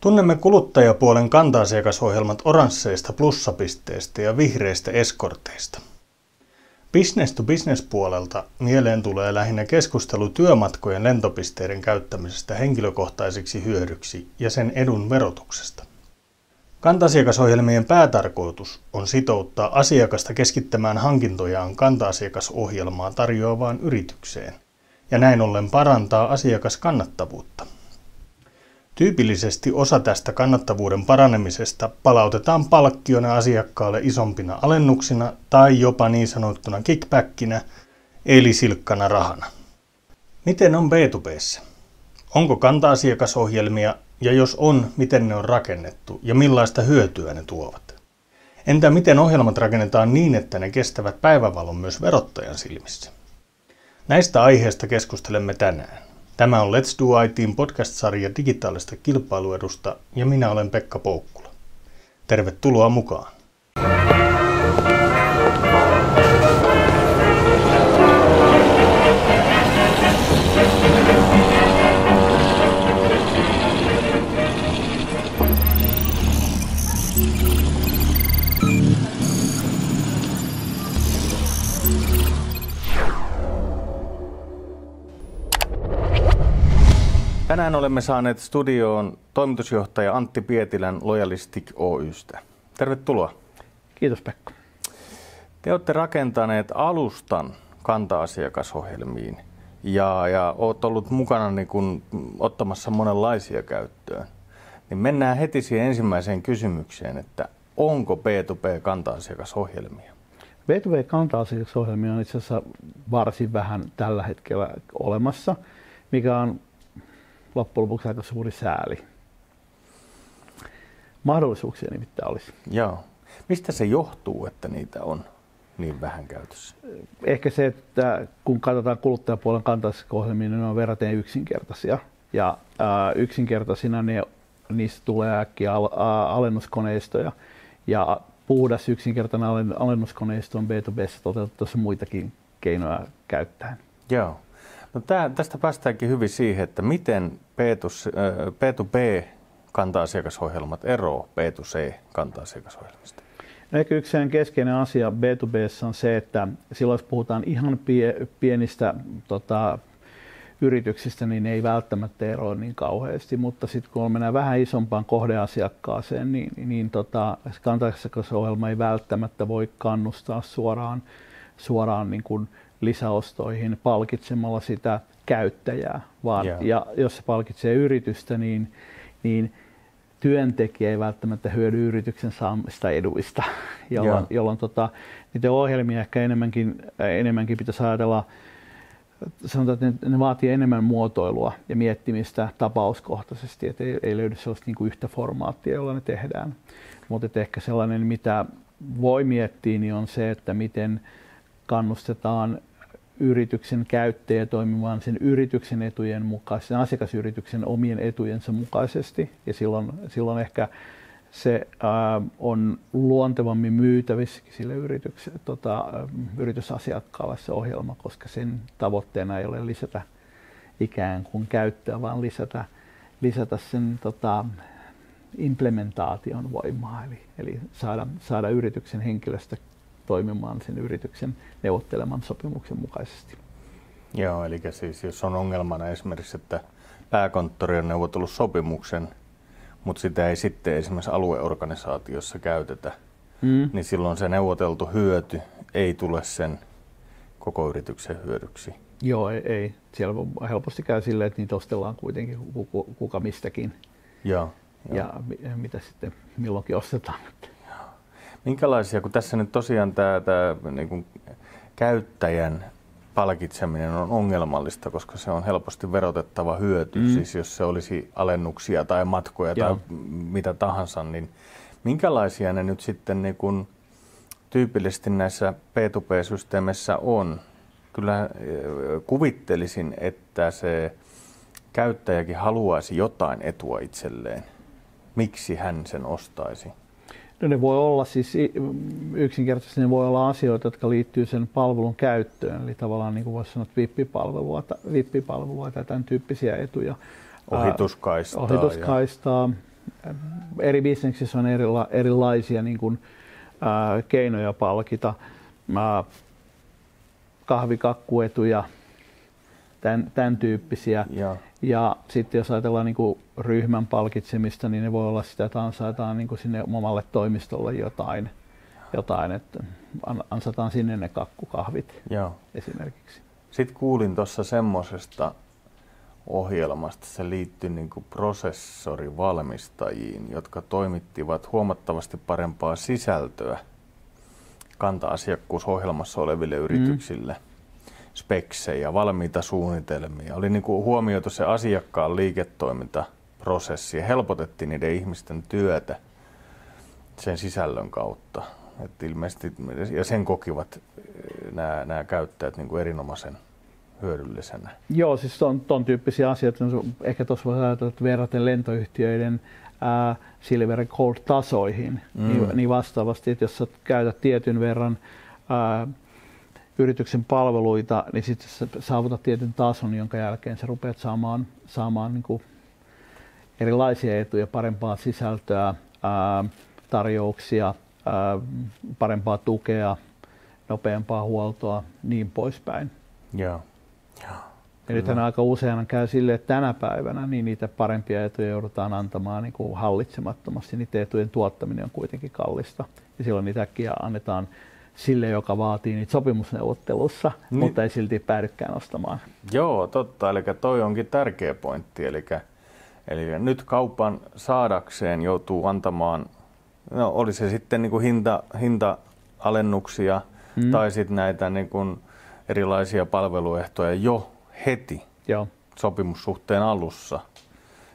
Tunnemme kuluttajapuolen kanta-asiakasohjelmat oransseista plussapisteistä ja vihreistä eskorteista. Business to business puolelta mieleen tulee lähinnä keskustelu työmatkojen lentopisteiden käyttämisestä henkilökohtaisiksi hyödyksi ja sen edun verotuksesta. Kanta-asiakasohjelmien päätarkoitus on sitouttaa asiakasta keskittämään hankintojaan kanta-asiakasohjelmaa tarjoavaan yritykseen ja näin ollen parantaa asiakaskannattavuutta. Tyypillisesti osa tästä kannattavuuden paranemisesta palautetaan palkkiona asiakkaalle isompina alennuksina tai jopa niin sanottuna kickbackinä, eli silkkana rahana. Miten on B2Bssä? Onko kanta-asiakasohjelmia ja jos on, miten ne on rakennettu ja millaista hyötyä ne tuovat? Entä miten ohjelmat rakennetaan niin, että ne kestävät päivävalon myös verottajan silmissä? Näistä aiheista keskustelemme tänään. Tämä on Let's Do ITin podcast-sarja digitaalista kilpailuedusta ja minä olen Pekka Poukkula. Tervetuloa mukaan! Olemme saaneet studioon toimitusjohtaja Antti Pietilän Loyalistic Oystä. Tervetuloa. Kiitos Pekka. Te olette rakentaneet alustan kanta-asiakasohjelmiin ja, ja olet ollut mukana niin kun, ottamassa monenlaisia käyttöön. Niin mennään heti siihen ensimmäiseen kysymykseen, että onko P2P kanta-asiakasohjelmia? B2B kanta-asiakasohjelmia on itse asiassa varsin vähän tällä hetkellä olemassa, mikä on loppujen lopuksi aika suuri sääli. Mahdollisuuksia nimittäin olisi. Joo. Mistä se johtuu, että niitä on niin vähän käytössä? Ehkä se, että kun katsotaan kuluttajapuolen kantaiskohjelmia, niin ne on verraten yksinkertaisia. Ja ää, yksinkertaisina ne, niistä tulee äkkiä al, ää, alennuskoneistoja. Ja puhdas yksinkertainen alennuskoneisto on B2B toteutettavassa muitakin keinoja käyttäen. Joo. No tää, tästä päästäänkin hyvin siihen, että miten P2B kanta-asiakasohjelmat eroo B2C kanta-asiakasohjelmista. No ehkä yksi keskeinen asia B2B on se, että silloin jos puhutaan ihan pie, pienistä tota, yrityksistä, niin ne ei välttämättä eroa niin kauheasti, mutta sitten kun mennään vähän isompaan kohdeasiakkaaseen, niin, niin tota, kanta-asiakasohjelma ei välttämättä voi kannustaa suoraan, suoraan niin kuin lisäostoihin palkitsemalla sitä käyttäjää, vaan yeah. ja jos se palkitsee yritystä, niin, niin työntekijä ei välttämättä hyödy yrityksen saamista eduista, jolloin, yeah. jolloin tota, niitä ohjelmia ehkä enemmänkin, enemmänkin pitäisi ajatella, sanotaan, että ne, ne vaatii enemmän muotoilua ja miettimistä tapauskohtaisesti, että ei, ei löydy sellaista niin kuin yhtä formaattia, jolla ne tehdään. Mutta ehkä sellainen, mitä voi miettiä, niin on se, että miten kannustetaan yrityksen käyttäjä toimimaan sen yrityksen etujen mukaisesti, sen asiakasyrityksen omien etujensa mukaisesti. Ja silloin, silloin ehkä se ää, on luontevammin myytävissä sille yrityks, tota, yritysasiakkaalle se ohjelma, koska sen tavoitteena ei ole lisätä ikään kuin käyttöä, vaan lisätä, lisätä sen tota, implementaation voimaa, eli, eli saada, saada yrityksen henkilöstö toimimaan sen yrityksen neuvotteleman sopimuksen mukaisesti. Joo, eli siis jos on ongelmana esimerkiksi, että pääkonttori on neuvotellut sopimuksen, mutta sitä ei sitten esimerkiksi alueorganisaatiossa käytetä, mm. niin silloin se neuvoteltu hyöty ei tule sen koko yrityksen hyödyksi. Joo, ei. ei. Siellä helposti käy silleen, että niitä ostellaan kuitenkin kuka mistäkin. Joo, ja mitä sitten milloinkin ostetaan. Minkälaisia, kun tässä nyt tosiaan tämä, tämä niin kuin käyttäjän palkitseminen on ongelmallista, koska se on helposti verotettava hyöty. Mm. Siis jos se olisi alennuksia tai matkoja Joo. tai mitä tahansa, niin minkälaisia ne nyt sitten niin kuin tyypillisesti näissä P2P-systeemeissä on? Kyllä kuvittelisin, että se käyttäjäkin haluaisi jotain etua itselleen. Miksi hän sen ostaisi? No ne voi olla siis yksinkertaisesti ne voi olla asioita, jotka liittyy sen palvelun käyttöön, eli tavallaan niin kuin voisi sanoa VIP-palvelua, VIP-palvelua tai tämän tyyppisiä etuja. Ohituskaistaa. Ohituskaistaa, eri bisneksissä on erila, erilaisia niin kuin, ää, keinoja palkita. Ää, kahvikakkuetuja, tämän, tämän tyyppisiä. Ja, ja sitten jos ajatellaan niin kuin ryhmän palkitsemista, niin ne voi olla sitä, että ansaitaan niin kuin sinne omalle toimistolle jotain, jotain että ansataan sinne ne kakkukahvit Joo. esimerkiksi. Sitten kuulin tuossa semmoisesta ohjelmasta, se liittyi niin kuin prosessorivalmistajiin, jotka toimittivat huomattavasti parempaa sisältöä kanta-asiakkuusohjelmassa oleville mm. yrityksille. Mm speksejä, valmiita suunnitelmia. Oli niin kuin huomioitu se asiakkaan liiketoimintaprosessi ja helpotettiin niiden ihmisten työtä sen sisällön kautta. Et ilmeisesti, ja sen kokivat eh, nämä, nämä käyttäjät niin kuin erinomaisen hyödyllisenä. Joo, siis on ton tyyppisiä asioita. Ehkä tuossa voi ajatella, että verraten lentoyhtiöiden ää, Silver Gold-tasoihin, mm. niin, niin vastaavasti, että jos sä käytät tietyn verran ää, yrityksen palveluita, niin sitten sä saavutat tietyn tason, jonka jälkeen sä rupeat saamaan, saamaan niin kuin erilaisia etuja, parempaa sisältöä, ää, tarjouksia, ää, parempaa tukea, nopeampaa huoltoa, niin poispäin. Joo. Ja nythän aika usein käy sille, että tänä päivänä niin niitä parempia etuja joudutaan antamaan niin kuin hallitsemattomasti. Niiden etujen tuottaminen on kuitenkin kallista. Ja silloin niitä äkkiä annetaan sille, joka vaatii niitä sopimusneuvottelussa, niin. mutta ei silti päädykään ostamaan. Joo, totta. Eli toi onkin tärkeä pointti. Eli, eli nyt kaupan saadakseen joutuu antamaan, no oli se sitten niin kuin hinta, hinta-alennuksia mm. tai sitten näitä niin kuin erilaisia palveluehtoja jo heti Joo. sopimussuhteen alussa.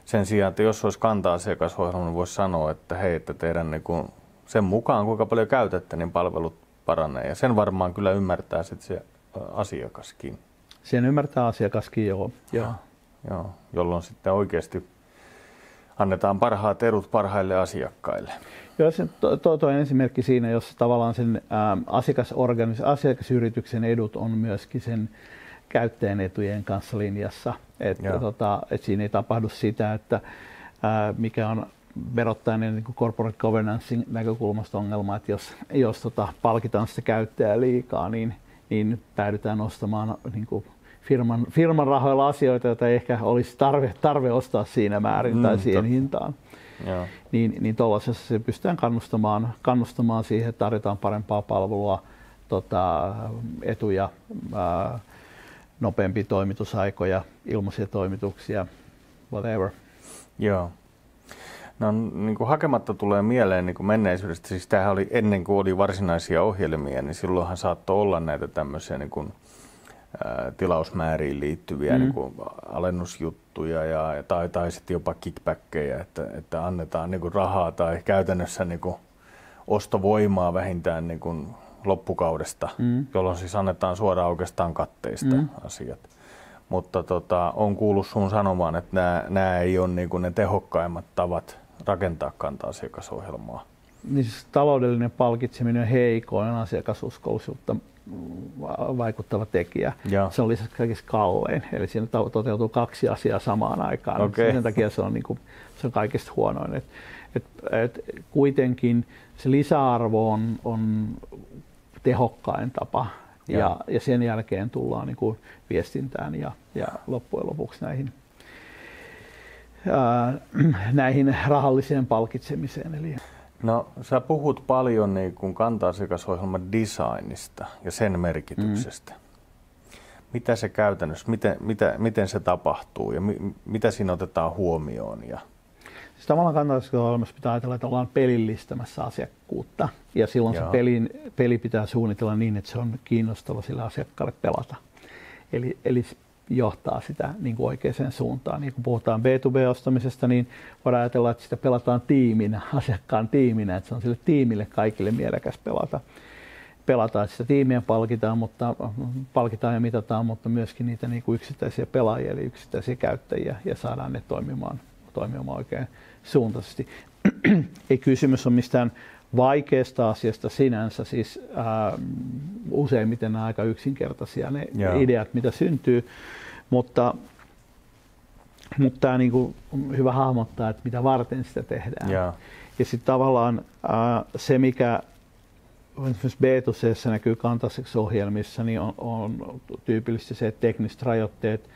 Sen sijaan, että jos olisi kanta-asiakasohjelma, niin voisi sanoa, että hei, että teidän niin kuin sen mukaan, kuinka paljon käytätte, niin palvelut paranee. Ja sen varmaan kyllä ymmärtää sitten se asiakaskin. Sen ymmärtää asiakaskin, joo. joo. joo jolloin sitten oikeasti annetaan parhaat edut parhaille asiakkaille. Joo, se to, to, toinen esimerkki siinä, jossa tavallaan sen ä, asiakasorganis- asiakasyrityksen edut on myöskin sen käyttäjän etujen kanssa linjassa. Että tota, et siinä ei tapahdu sitä, että ä, mikä on verottajan niin kuin corporate governance näkökulmasta ongelma, että jos, jos tota, palkitaan sitä käyttäjää liikaa, niin, niin päädytään ostamaan niin kuin firman, firman rahoilla asioita, joita ei ehkä olisi tarve, tarve ostaa siinä määrin mm, tai siihen to. hintaan. Joo. Niin, niin tuollaisessa se pystytään kannustamaan, kannustamaan siihen, että tarjotaan parempaa palvelua, tota, etuja, ää, nopeampia toimitusaikoja, ilmaisia toimituksia, whatever. Joo. No niin kuin hakematta tulee mieleen niin kuin menneisyydestä, siis tämähän oli ennen kuin oli varsinaisia ohjelmia, niin silloinhan saattoi olla näitä tämmöisiä niin kuin, ää, tilausmääriin liittyviä mm. niin kuin alennusjuttuja ja, tai, tai sitten jopa kickbackkejä, että, että annetaan niin kuin rahaa tai käytännössä niin kuin ostovoimaa vähintään niin kuin loppukaudesta, mm. jolloin siis annetaan suoraan oikeastaan katteista mm. asiat. Mutta tota, on kuullut sun sanomaan, että nämä, nämä ei ole niin ne tehokkaimmat tavat rakentaa kanta-asiakasohjelmaa? Niin siis taloudellinen palkitseminen on heikoin asiakasuskollisuutta vaikuttava tekijä. Ja. Se on lisäksi kaikista kallein, eli siinä toteutuu kaksi asiaa samaan aikaan. Okay. Sen takia se on, niin kuin, se on kaikista huonoin. Et, et, et kuitenkin se lisäarvo on, on tehokkain tapa ja, ja, ja sen jälkeen tullaan niin kuin viestintään ja, ja loppujen lopuksi näihin näihin rahalliseen palkitsemiseen. Eli No sä puhut paljon niin kuin kanta-asiakasohjelman designista ja sen merkityksestä. Mm. Mitä se käytännössä, miten, mitä, miten se tapahtuu ja mi, mitä siinä otetaan huomioon? Ja... Siis tavallaan kanta-asiakasohjelmassa pitää ajatella, että ollaan pelillistämässä asiakkuutta ja silloin Joo. se pelin, peli pitää suunnitella niin, että se on kiinnostava sille asiakkaalle pelata. Eli, eli johtaa sitä niin kuin oikeaan suuntaan. Niin kun puhutaan B2B-ostamisesta, niin voidaan ajatella, että sitä pelataan tiiminä, asiakkaan tiiminä, että se on sille tiimille kaikille mielekäs pelata. Pelataan, että sitä tiimiä palkitaan, mutta palkitaan ja mitataan, mutta myöskin niitä niin kuin yksittäisiä pelaajia, eli yksittäisiä käyttäjiä, ja saadaan ne toimimaan, toimimaan oikein suuntaisesti. Ei kysymys ole mistään vaikeasta asiasta sinänsä, siis ää, useimmiten nämä aika yksinkertaisia ne Joo. ideat, mitä syntyy, mutta mutta tämä niin kuin, on hyvä hahmottaa, että mitä varten sitä tehdään. Ja, Ja sitten tavallaan ää, se, mikä esimerkiksi B2C näkyy kantaiseksi ohjelmissa, niin on, on tyypillisesti se, että tekniset rajoitteet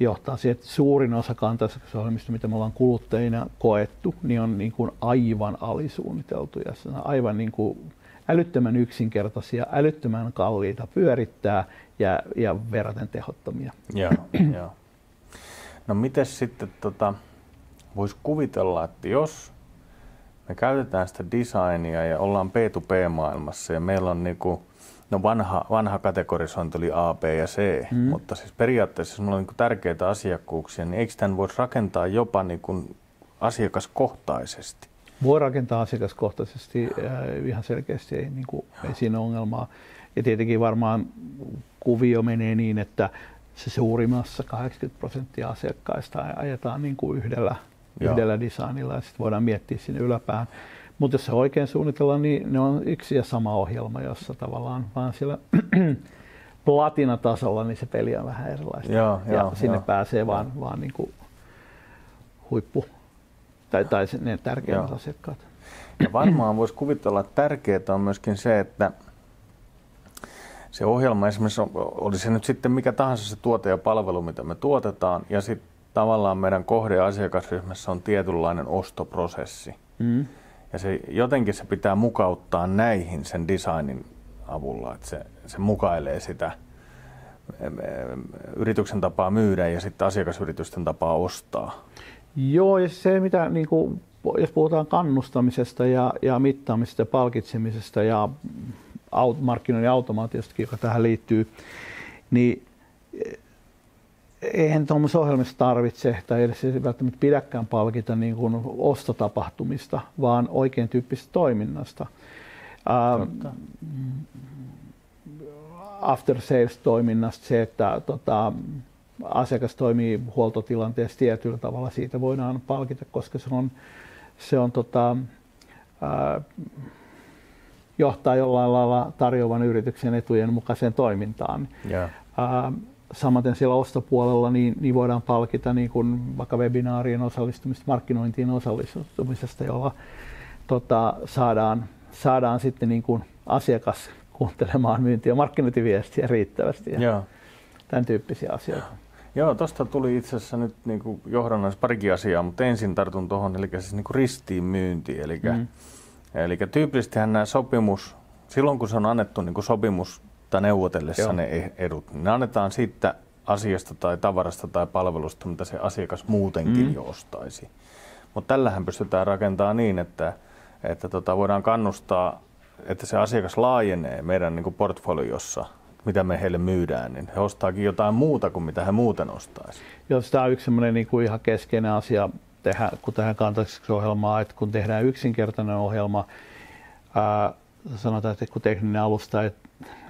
johtaa siihen, että suurin osa kantaiseksi ohjelmista, mitä me ollaan kuluttajina koettu, niin on niin kuin aivan alisuunniteltuja. Se on aivan niin kuin älyttömän yksinkertaisia, älyttömän kalliita pyörittää ja, ja verraten tehottomia. ja, ja. No miten sitten, tota, voisi kuvitella, että jos me käytetään sitä designia ja ollaan P2P-maailmassa ja meillä on niinku, no vanha, vanha kategorisointi oli A, B ja C, mm. mutta siis periaatteessa jos meillä on niinku tärkeitä asiakkuuksia, niin eikö tämän voisi rakentaa jopa niinku asiakaskohtaisesti? Voi rakentaa asiakaskohtaisesti äh, ihan selkeästi, ei, niin kuin, ei siinä ongelmaa. Ja tietenkin varmaan kuvio menee niin, että se suurimmassa 80 prosenttia asiakkaista ajetaan niin kuin yhdellä, Joo. yhdellä designilla ja sitten voidaan miettiä sinne yläpään. Mutta jos se oikein suunnitellaan, niin ne on yksi ja sama ohjelma, jossa tavallaan vaan siellä platinatasolla niin se peli on vähän erilaista. Joo, ja joo, sinne joo. pääsee vaan, vaan niin kuin huippu tai, tai ne tärkeimmät Joo. asiakkaat. Ja varmaan voisi kuvitella, että tärkeää on myöskin se, että se ohjelma esimerkiksi, on- oli se nyt sitten mikä tahansa se tuote ja palvelu, mitä me tuotetaan, ja sitten tavallaan meidän kohde- ja asiakasryhmässä on tietynlainen ostoprosessi. Mm. Ja se, jotenkin se pitää mukauttaa näihin sen designin avulla, että se, se mukailee sitä yrityksen tapaa myydä ja sitten asiakasyritysten tapaa ostaa. Joo, ja se mitä, niin kuin, jos puhutaan kannustamisesta ja, ja mittaamisesta ja palkitsemisesta ja aut, markkinoinnin automaatiostakin, joka tähän liittyy, niin eihän tuommoisessa ohjelmassa tarvitse tai edes ei välttämättä pidäkään palkita niin kuin ostotapahtumista, vaan oikein tyyppisestä toiminnasta. Totta. after sales toiminnasta se, että tota, asiakas toimii huoltotilanteessa tietyllä tavalla, siitä voidaan palkita, koska se on, se on tota, ää, johtaa jollain lailla tarjoavan yrityksen etujen mukaiseen toimintaan. Ja, Ää, samaten siellä ostopuolella niin, niin voidaan palkita niin kuin vaikka webinaarien osallistumista, markkinointiin osallistumisesta, jolla tota, saadaan, saadaan sitten niin kuin asiakas kuuntelemaan myynti- ja markkinointiviestiä riittävästi ja ja. tämän tyyppisiä asioita. Joo, tuosta tuli itse asiassa nyt niin kuin johdannais parikin asiaa, mutta ensin tartun tuohon, eli siis niin kuin ristiinmyynti. Eli, mm. Mm. eli tyypillisestihän nämä sopimus, silloin kun se on annettu niin kuin sopimus tai neuvotellessa Joo. ne e- edut, niin ne annetaan siitä asiasta tai tavarasta tai palvelusta, mitä se asiakas muutenkin Mm. jo ostaisi. Mutta tällähän pystytään rakentamaan niin, että, että tota, voidaan kannustaa, että se asiakas laajenee meidän niin portfoliossa, mitä me heille myydään, niin he ostaakin jotain muuta kuin mitä he muuten ostaisi. Jos tämä on yksi semmoinen niin kuin ihan keskeinen asia, tehdä, kun tehdään kantaiseksi ohjelmaa, että kun tehdään yksinkertainen ohjelma, ää, sanotaan, että kun tekninen alusta ei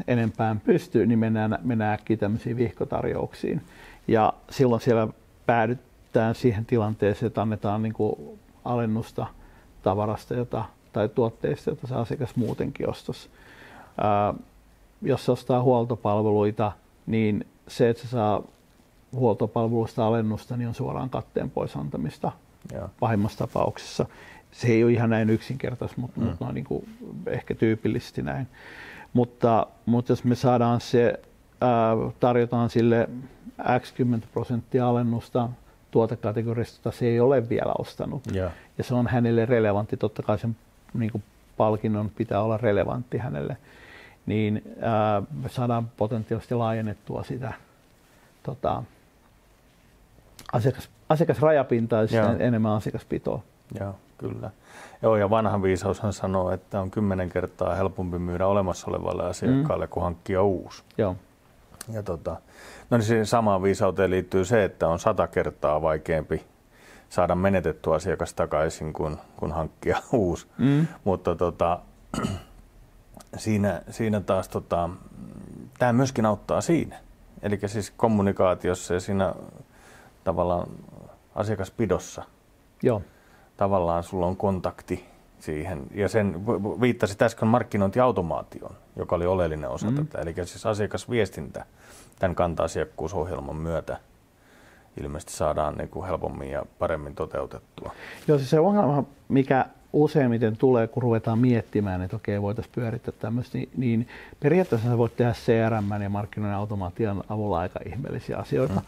enempään pysty, niin mennään, mennään äkkiä tämmöisiin vihkotarjouksiin. Ja silloin siellä päädytään siihen tilanteeseen, että annetaan niin kuin alennusta tavarasta jota, tai tuotteista, jota se asiakas muutenkin ostaisi. Ää, jos se ostaa huoltopalveluita, niin se, että se saa huoltopalveluista alennusta, niin on suoraan katteen pois antamista pahimmassa tapauksessa. Se ei ole ihan näin yksinkertaista, mutta, mm. mutta noin niin kuin ehkä tyypillisesti näin. Mutta, mutta jos me saadaan se, ää, tarjotaan sille x 10 prosenttia alennusta tuotekategoriasta, jota se ei ole vielä ostanut, ja, ja se on hänelle relevantti, totta kai sen niin kuin palkinnon pitää olla relevantti hänelle, niin ää, me saadaan potentiaalisesti laajennettua sitä tota, asiakas, asiakasrajapintaa ja enemmän asiakaspitoa. Ja, kyllä. Joo, ja vanha viisaushan sanoo, että on kymmenen kertaa helpompi myydä olemassa olevalle asiakkaalle kuin hankkia uusi. Joo, Ja tota, no niin siihen samaan viisauteen liittyy se, että on sata kertaa vaikeampi saada menetetty asiakas takaisin kuin, kuin hankkia uusi. mm. Mutta tota, siinä, siinä taas tota, tämä myöskin auttaa siinä. Eli siis kommunikaatiossa ja siinä tavallaan asiakaspidossa joo, tavallaan sulla on kontakti siihen. Ja sen viittasit äsken markkinointiautomaation, joka oli oleellinen osa Mm. mm. tätä. Eli siis asiakasviestintä tämän kanta-asiakkuusohjelman myötä. ilmeisesti saadaan niin kuin helpommin ja paremmin toteutettua. Joo, siis se ongelma, mikä useimmiten tulee, kun ruvetaan miettimään, että okei, voitaisiin pyörittää tämmöistä, niin, niin periaatteessa sä voit tehdä CRM ja markkinoiden automaation avulla aika ihmeellisiä asioita. Mm.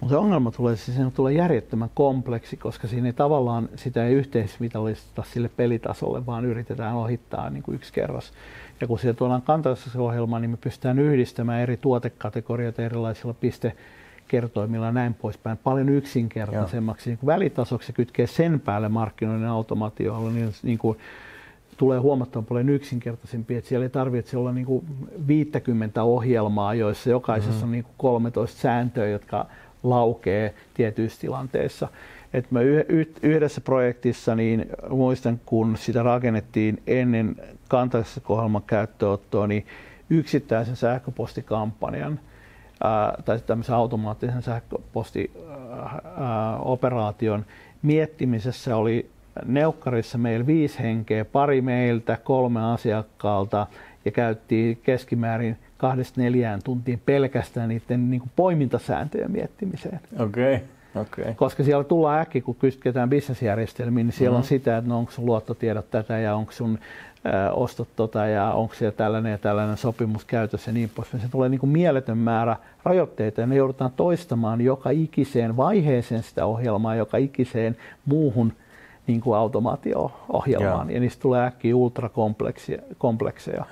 Mutta se ongelma tulee, siis se tulee järjettömän kompleksi, koska siinä ei tavallaan sitä ei yhteismitallista sille pelitasolle, vaan yritetään ohittaa niin kuin yksi kerros. Ja kun siellä tuodaan kansallisessa ohjelma, niin me pystytään yhdistämään eri tuotekategorioita erilaisilla piste kertoimilla ja näin poispäin paljon yksinkertaisemmaksi niin kuin välitasoksi kytkee sen päälle markkinoiden automaatiolla, niin, niin kuin tulee huomattavan paljon yksinkertaisempi, että siellä ei tarvitse olla niin kuin 50 ohjelmaa, joissa jokaisessa mm-hmm. on niin kuin 13 sääntöä, jotka laukee tietyissä tilanteissa. Et mä yhdessä projektissa niin muistan, kun sitä rakennettiin ennen kansallisessa ohjelman käyttöönottoa, niin yksittäisen sähköpostikampanjan – tai tämmöisen automaattisen sähköpostioperaation miettimisessä oli neukkarissa meillä viisi henkeä, pari meiltä, kolme asiakkaalta ja käyttiin keskimäärin kahdesta neljään tuntiin pelkästään niiden niin kuin poimintasääntöjen miettimiseen. Okei. Okay. Okay. Koska siellä tullaan äkki, kun kytketään bisnesjärjestelmiin, niin siellä mm-hmm. on sitä, että no onko sun luottotiedot tätä ja onko sun ostot tota ja onko siellä tällainen ja tällainen sopimus käytössä ja niin poispäin. Se tulee niin kuin mieletön määrä rajoitteita ja me joudutaan toistamaan joka ikiseen vaiheeseen sitä ohjelmaa, joka ikiseen muuhun niin kuin automaatio-ohjelmaan. Ja. ja niistä tulee äkkiä ultrakomplekseja.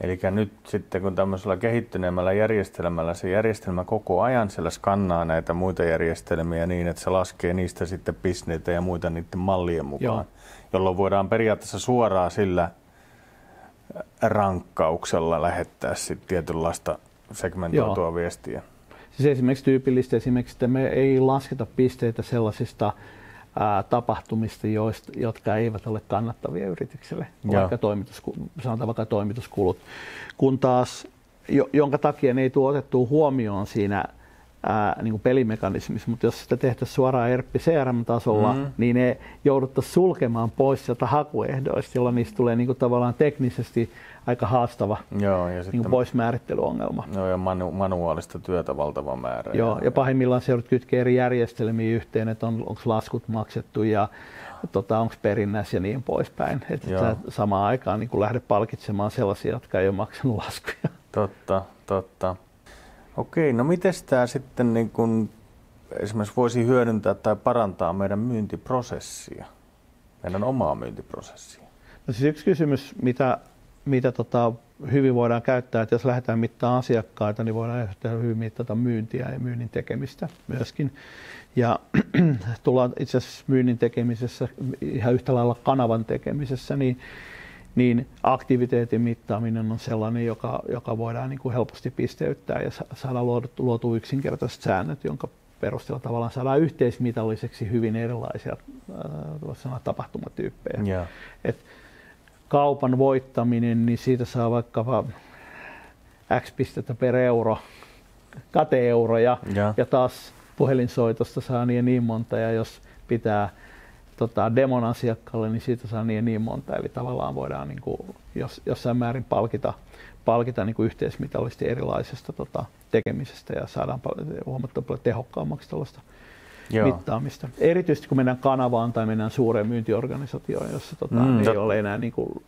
Eli nyt sitten kun tämmöisellä kehittyneemmällä järjestelmällä se järjestelmä koko ajan siellä skannaa näitä muita järjestelmiä niin, että se laskee niistä sitten pisneitä ja muita niiden mallien mukaan. Joo jolloin voidaan periaatteessa suoraan sillä rankkauksella lähettää sitten tietynlaista segmentoitua Joo. viestiä. Siis esimerkiksi tyypillistä esimerkiksi, että me ei lasketa pisteitä sellaisista ää, tapahtumista, joista, jotka eivät ole kannattavia yritykselle, vaikka, toimitus, sanotaan vaikka toimituskulut, kun taas, jo, jonka takia ne ei tule otettua huomioon siinä ää, niin kuin pelimekanismissa, mutta jos sitä tehtäisiin suoraan ERP CRM-tasolla, mm-hmm. niin ne jouduttaisiin sulkemaan pois sieltä hakuehdoista, jolloin niistä tulee niin kuin tavallaan teknisesti aika haastava Joo, ja niin sitten, poismäärittelyongelma. Joo, ja manu, manuaalista työtä valtava määrä. Joo, ja, ja pahimmillaan se joudut kytkeä eri järjestelmiä yhteen, että on, onko laskut maksettu ja tota, onko perinnässä ja niin poispäin. Että samaan aikaan niin lähde palkitsemaan sellaisia, jotka ei ole maksanut laskuja. Totta, totta. Okei, no miten tämä sitten niin kun esimerkiksi voisi hyödyntää tai parantaa meidän myyntiprosessia, meidän omaa myyntiprosessia? No siis yksi kysymys, mitä, mitä tota, hyvin voidaan käyttää, että jos lähdetään mittaamaan asiakkaita, niin voidaan hyvin mittata myyntiä ja myynnin tekemistä myöskin. Ja tullaan itse asiassa myynnin tekemisessä, ihan yhtä lailla kanavan tekemisessä, niin niin aktiviteetin mittaaminen on sellainen, joka, joka voidaan niin kuin helposti pisteyttää ja saada luotu, luotu yksinkertaiset säännöt, jonka perusteella tavallaan saadaan yhteismitalliseksi hyvin erilaisia äh, sanoa, tapahtumatyyppejä. Yeah. Et kaupan voittaminen, niin siitä saa vaikka X pistettä per euro, kateeuroja, yeah. ja taas puhelinsoitosta saa niin, niin monta, ja jos pitää tota, demon asiakkaalle, niin siitä saa niin, niin monta. Eli tavallaan voidaan niin kuin, jos, jossain määrin palkita, palkita niin kuin yhteismitallisesti erilaisesta tota, tekemisestä ja saadaan paljon, huomattavasti paljon tehokkaammaksi tällaista Joo. mittaamista. Erityisesti kun mennään kanavaan tai mennään suureen myyntiorganisaatioon, jossa tota, mm, ei tot... ole enää niin kuin,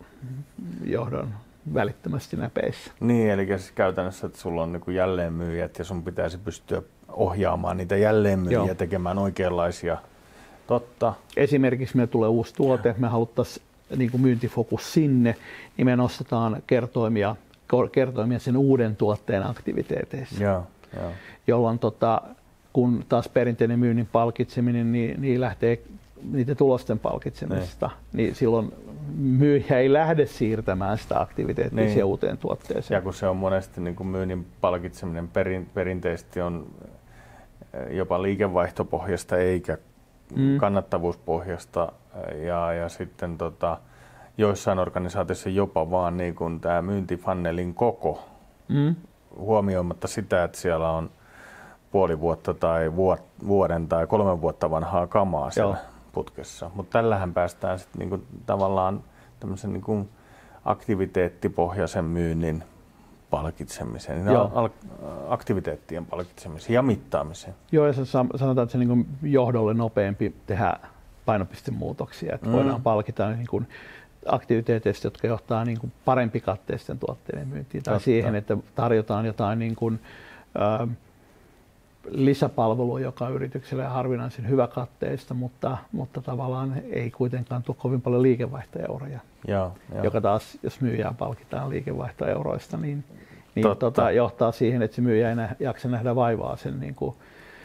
johdon välittömästi näpeissä. Niin, eli siis käytännössä, että sulla on niin jälleenmyyjät ja sun pitäisi pystyä ohjaamaan niitä jälleenmyyjiä Joo. tekemään oikeanlaisia Totta. Esimerkiksi me tulee uusi tuote, me haluttaisiin niin kuin myyntifokus sinne, niin me nostetaan kertoimia, kertoimia sen uuden tuotteen aktiviteeteissa. Joo, joo. Jolloin tota, kun taas perinteinen myynnin palkitseminen, niin, niin lähtee niiden tulosten palkitsemista, niin. niin silloin myyjä ei lähde siirtämään sitä aktiviteettia niin. siihen uuteen tuotteeseen. Ja kun se on monesti niin kuin myynnin palkitseminen perin, perinteisesti on jopa liikevaihtopohjasta eikä mm. kannattavuuspohjasta ja, ja sitten tota, joissain organisaatioissa jopa vaan niin kuin tämä myyntifannelin koko mm. huomioimatta sitä, että siellä on puoli vuotta tai vuoden tai kolmen vuotta vanhaa kamaa siellä Joo. putkessa. Mutta tällähän päästään sitten niinku tavallaan tämmöisen niinku aktiviteettipohjaisen myynnin palkitsemiseen, niin al- aktiviteettien palkitsemiseen ja mittaamiseen. Joo, ja sanotaan, että se niin johdolle nopeampi tehdä painopistemuutoksia, että mm. voidaan palkita niin kuin aktiviteeteista, jotka johtaa niin kuin parempikatteisten tuotteiden myyntiin, tai Totta. siihen, että tarjotaan jotain niin kuin, äh, lisäpalvelua, joka on yritykselle harvinaisen hyväkatteista, mutta, mutta tavallaan ei kuitenkaan tuo kovin paljon liikevaihtoeuroja. Joo, jo. Joka taas, jos myyjää palkitaan liikevaihtoeuroista, niin, niin tota, johtaa siihen, että se myyjä ei nä, jaksa nähdä vaivaa sen niin kuin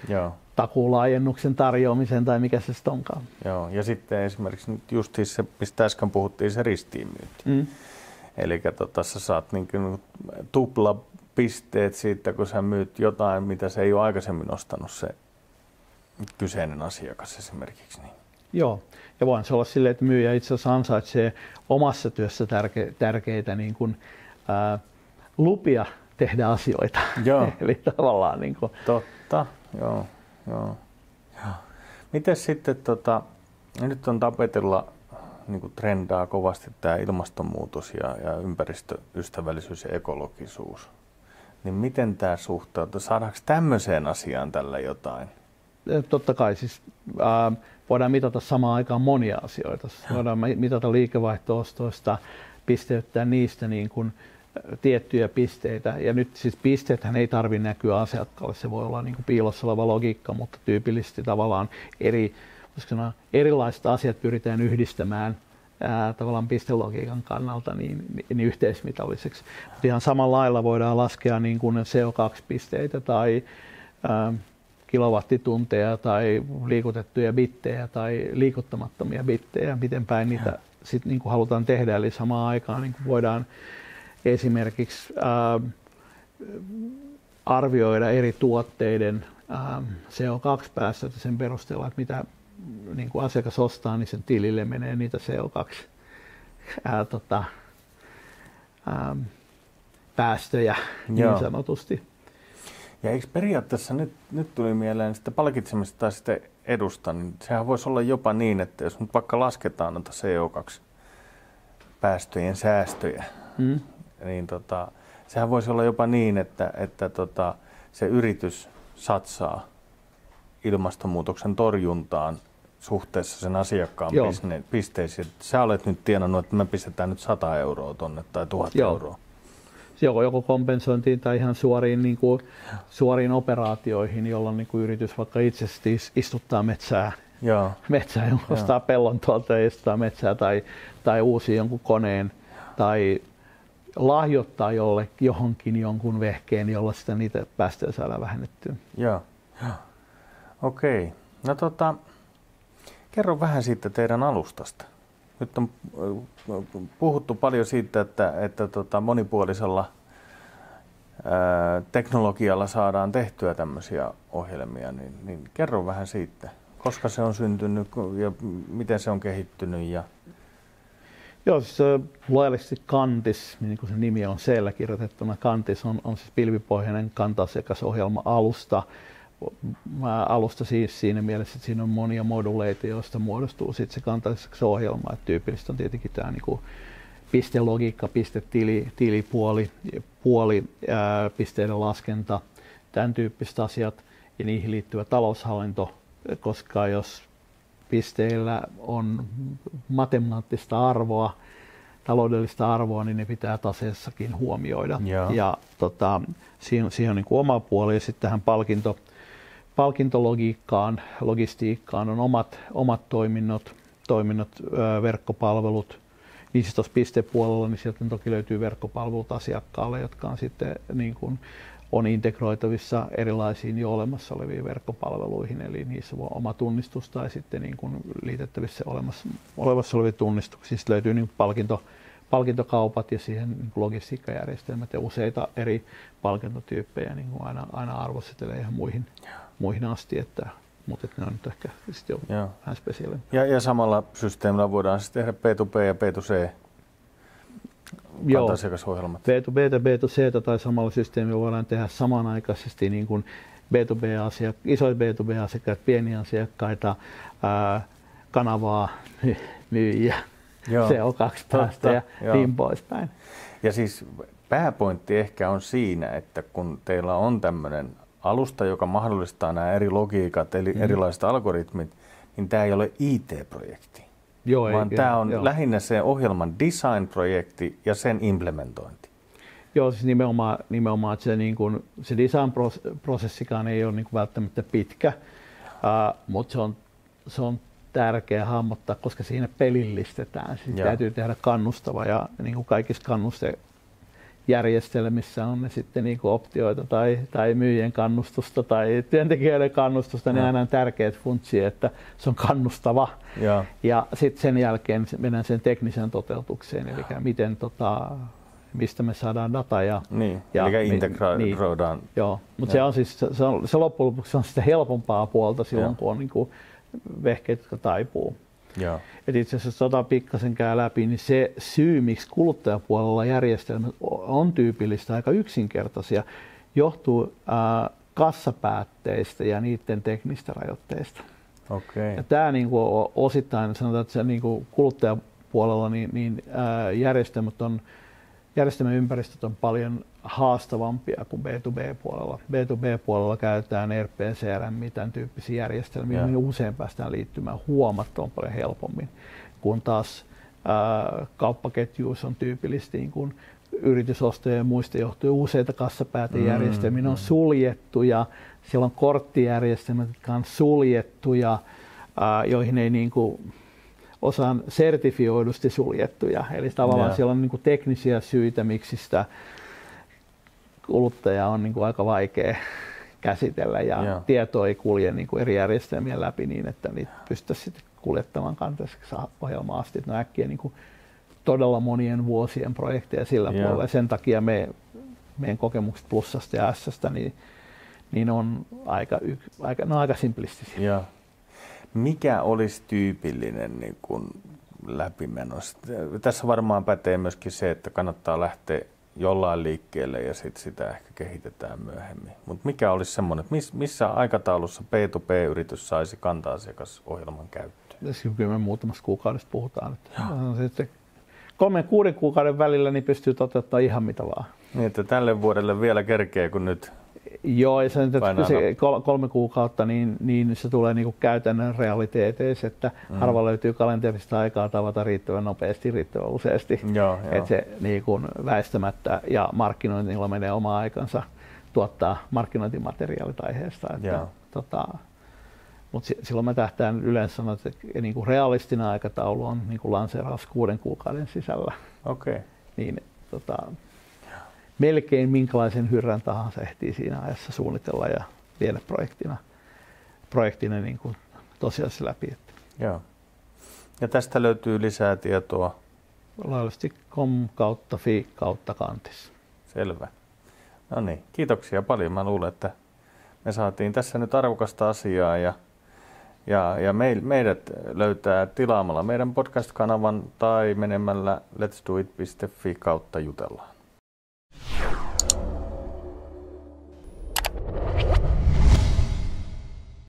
Joo. takuulaajennuksen tarjoamisen tai mikä se sitten onkaan. Joo, ja sitten esimerkiksi nyt just se, mistä äsken puhuttiin, se ristiinmyynti. Mm. Eli tota, sä saat niin kuin tupla pisteet siitä, kun sä myyt jotain, mitä se ei ole aikaisemmin ostanut se kyseinen asiakas esimerkiksi. Niin. Joo, ja voin se olla silleen, että myyjä itse asiassa ansaitsee omassa työssä tärke, tärkeitä niin kuin, ää, lupia tehdä asioita. Joo. Eli tavallaan niin kuin... Totta, joo. joo. joo. Miten sitten, tota, nyt on tapetilla niin kuin trendaa kovasti tämä ilmastonmuutos ja, ja ympäristöystävällisyys ja ekologisuus. Niin miten tämä suhtautuu? Saadaanko tämmöiseen asiaan tällä jotain? Totta kai, siis ää, voidaan mitata samaan aikaan monia asioita. Voidaan mitata liikevaihtoostoista, pisteyttää niistä niin kuin, tiettyjä pisteitä. Ja nyt siis pisteethän ei tarvitse näkyä asiakkaalle, se voi olla niin kuin piilossa oleva logiikka, mutta tyypillisesti tavallaan eri, sanoa, erilaiset asiat pyritään yhdistämään ää, tavallaan pistelogiikan kannalta niin, niin yhteismitalliseksi. Mutta ihan samalla lailla voidaan laskea niin kuin CO2-pisteitä tai ää, kilowattitunteja tai liikutettuja bittejä tai liikuttamattomia bittejä, miten päin niitä sitten niin kuin halutaan tehdä. Eli samaan aikaan niin kuin voidaan esimerkiksi ää, arvioida eri tuotteiden ää, CO2-päästöt sen perusteella, että mitä niin kuin asiakas ostaa, niin sen tilille menee niitä CO2 ää, tota, ää, päästöjä Joo. niin sanotusti. Ja eikö periaatteessa nyt, nyt tuli mieleen sitä palkitsemista tai sitä edusta, niin sehän voisi olla jopa niin, että jos nyt vaikka lasketaan noita CO2-päästöjen säästöjä, mm. niin tota, sehän voisi olla jopa niin, että, että tota, se yritys satsaa ilmastonmuutoksen torjuntaan suhteessa sen asiakkaan Joo. pisteisiin. Sä olet nyt tienannut, että me pistetään nyt 100 euroa tonne tai 1000 Joo. euroa. Joko, joko kompensointiin tai ihan suoriin, niin kuin, suoriin operaatioihin, jolloin niin kuin yritys vaikka itse istuttaa metsää, Joo. metsää ja ostaa pellon tuolta ja istuttaa metsää tai, tai uusi jonkun koneen tai lahjoittaa jolle, johonkin jonkun vehkeen, jolla sitä niitä päästöjä saadaan vähennettyä. Joo, Joo. okei. Okay. No tota, Kerro vähän siitä teidän alustasta. Nyt on puhuttu paljon siitä, että, että tota monipuolisella ää, teknologialla saadaan tehtyä tämmöisiä ohjelmia, niin, niin kerro vähän siitä. Koska se on syntynyt ja miten se on kehittynyt ja Joo, siis laillisesti Kantis, niin kuin se nimi on siellä kirjoitettuna, Kantis on, on siis pilvipohjainen kanta-asiakasohjelma alusta, alusta siis siinä mielessä, että siinä on monia moduleita, joista muodostuu sitten se kantaiseksi ohjelma. Et tyypillistä on tietenkin tämä niinku pistelogiikka, pistetili, tilipuoli, puoli, ää, pisteiden laskenta, tämän tyyppiset asiat ja niihin liittyvä taloushallinto, koska jos pisteillä on matemaattista arvoa, taloudellista arvoa, niin ne pitää taseessakin huomioida. Ja, ja tota, siihen, siihen on niin kuin oma puoli ja sitten tähän palkinto, palkintologiikkaan, logistiikkaan on omat, omat toiminnot, toiminnot verkkopalvelut. Niissä tuossa pistepuolella, niin sieltä toki löytyy verkkopalvelut asiakkaalle, jotka on sitten niin kuin, on integroitavissa erilaisiin jo olemassa oleviin verkkopalveluihin, eli niissä voi oma tunnistus tai sitten niin kuin liitettävissä olemassa, olevassa olevia tunnistuksia. Sitten löytyy niin palkinto, palkintokaupat ja siihen niin logistiikkajärjestelmät ja useita eri palkintotyyppejä niin kuin aina, aina arvostetelee ihan muihin, muihin asti, että, mutta että ne on nyt ehkä sitten jo Joo. vähän spesiaali. Ja, ja samalla systeemillä voidaan sitten tehdä P2P ja P2C Joo, B2B ja B2C tai samalla systeemillä voidaan tehdä samanaikaisesti niin kuin B2B-asiak- isoja B2B-asiakkaita, pieniä asiakkaita, ää, kanavaa, myyjiä, CO2-päästöjä, niin poispäin. Ja siis pääpointti ehkä on siinä, että kun teillä on tämmöinen alusta, joka mahdollistaa nämä eri logiikat, eli mm. erilaiset algoritmit, niin tämä ei ole IT-projekti. Joo, vaan ei, tämä on joo. lähinnä se ohjelman design-projekti ja sen implementointi. Joo, siis nimenomaan, nimenomaan että se, niin kuin, se design-prosessikaan ei ole niin kuin välttämättä pitkä, uh, mutta se on, se on tärkeä hahmottaa, koska siinä pelillistetään. Siis täytyy tehdä kannustava ja niin kuin kaikissa kannuste järjestelmissä on ne sitten niin kuin optioita tai, tai myyjien kannustusta tai työntekijöiden kannustusta, niin aina on tärkeät funtsi, että se on kannustava. Ja, ja sitten sen jälkeen mennään sen tekniseen toteutukseen, eli miten tota, mistä me saadaan data. Ja, niin, ja eli integroidaan. Niin, joo, mutta se on siis, se, on, se loppujen lopuksi on sitä helpompaa puolta silloin, ja. kun on niin kuin vehkeet, jotka taipuu. Joo. Et itse asiassa sota pikkasen käy läpi, niin se syy, miksi kuluttajapuolella järjestelmät on tyypillistä aika yksinkertaisia, johtuu ää, kassapäätteistä ja niiden teknistä rajoitteista. Okay. Ja tämä niin kuin, osittain sanotaan, että se niin kuin kuluttajapuolella niin, niin ää, järjestelmät on järjestelmäympäristöt on paljon haastavampia kuin B2B-puolella. B2B-puolella käytetään ERP, CRM, tämän tyyppisiä järjestelmiä, ja. niin usein päästään liittymään huomattavan paljon helpommin, kun taas ää, kauppaketjuissa on tyypillisesti niin kun yritysostojen ja muista johtuen useita kassapäätejärjestelmiä, mm, on mm. suljettuja, siellä on korttijärjestelmät, jotka on suljettuja, ää, joihin ei niin kuin, osaan sertifioidusti suljettuja. Eli tavallaan yeah. siellä on niin kuin teknisiä syitä, miksi sitä kuluttaja on niin kuin aika vaikea käsitellä ja yeah. tieto ei kulje niin kuin eri järjestelmien läpi niin, että niitä pystyttäisiin sitten kuljettamaan kantaiseksi ohjelmaan asti. No äkkiä niin kuin todella monien vuosien projekteja sillä yeah. puolella. Ja sen takia me, meidän kokemukset plussasta ja Sstä niin, niin on aika, aika, no aika simplistisiä. Yeah. Mikä olisi tyypillinen niin kuin läpimeno? Tässä varmaan pätee myöskin se, että kannattaa lähteä jollain liikkeelle ja sit sitä ehkä kehitetään myöhemmin. Mutta mikä olisi semmoinen, että missä aikataulussa P2P-yritys saisi kanta-asiakasohjelman käyttöön? Tässä kyllä me muutamasta kuukaudesta puhutaan. Että kolmen kuuden kuukauden välillä niin pystyy toteuttamaan ihan mitä vaan. Niin, että tälle vuodelle vielä kerkee, kun nyt Joo, ja se, että se kolme kuukautta, niin, niin se tulee niin kuin käytännön realiteeteissa, että mm. harva löytyy kalenterista aikaa tavata riittävän nopeasti, riittävän useasti. Joo, että se niin kuin väistämättä ja markkinoinnilla menee oma aikansa tuottaa markkinointimateriaalit aiheesta. Että, tota, mutta silloin mä tähtään yleensä sanoa, että niin kuin realistinen aikataulu on niin kuin lanseeraus kuuden kuukauden sisällä. Okay. Niin, tota, melkein minkälaisen hyrrän tahansa ehtii siinä ajassa suunnitella ja viedä projektina, projektina niin kuin tosiasiassa läpi. Joo. Ja tästä löytyy lisää tietoa? Laillisesti.com kautta fi kautta kantis. Selvä. No niin, kiitoksia paljon. Mä luulen, että me saatiin tässä nyt arvokasta asiaa ja, ja, ja me, meidät löytää tilaamalla meidän podcast-kanavan tai menemällä letsdoit.fi kautta jutellaan.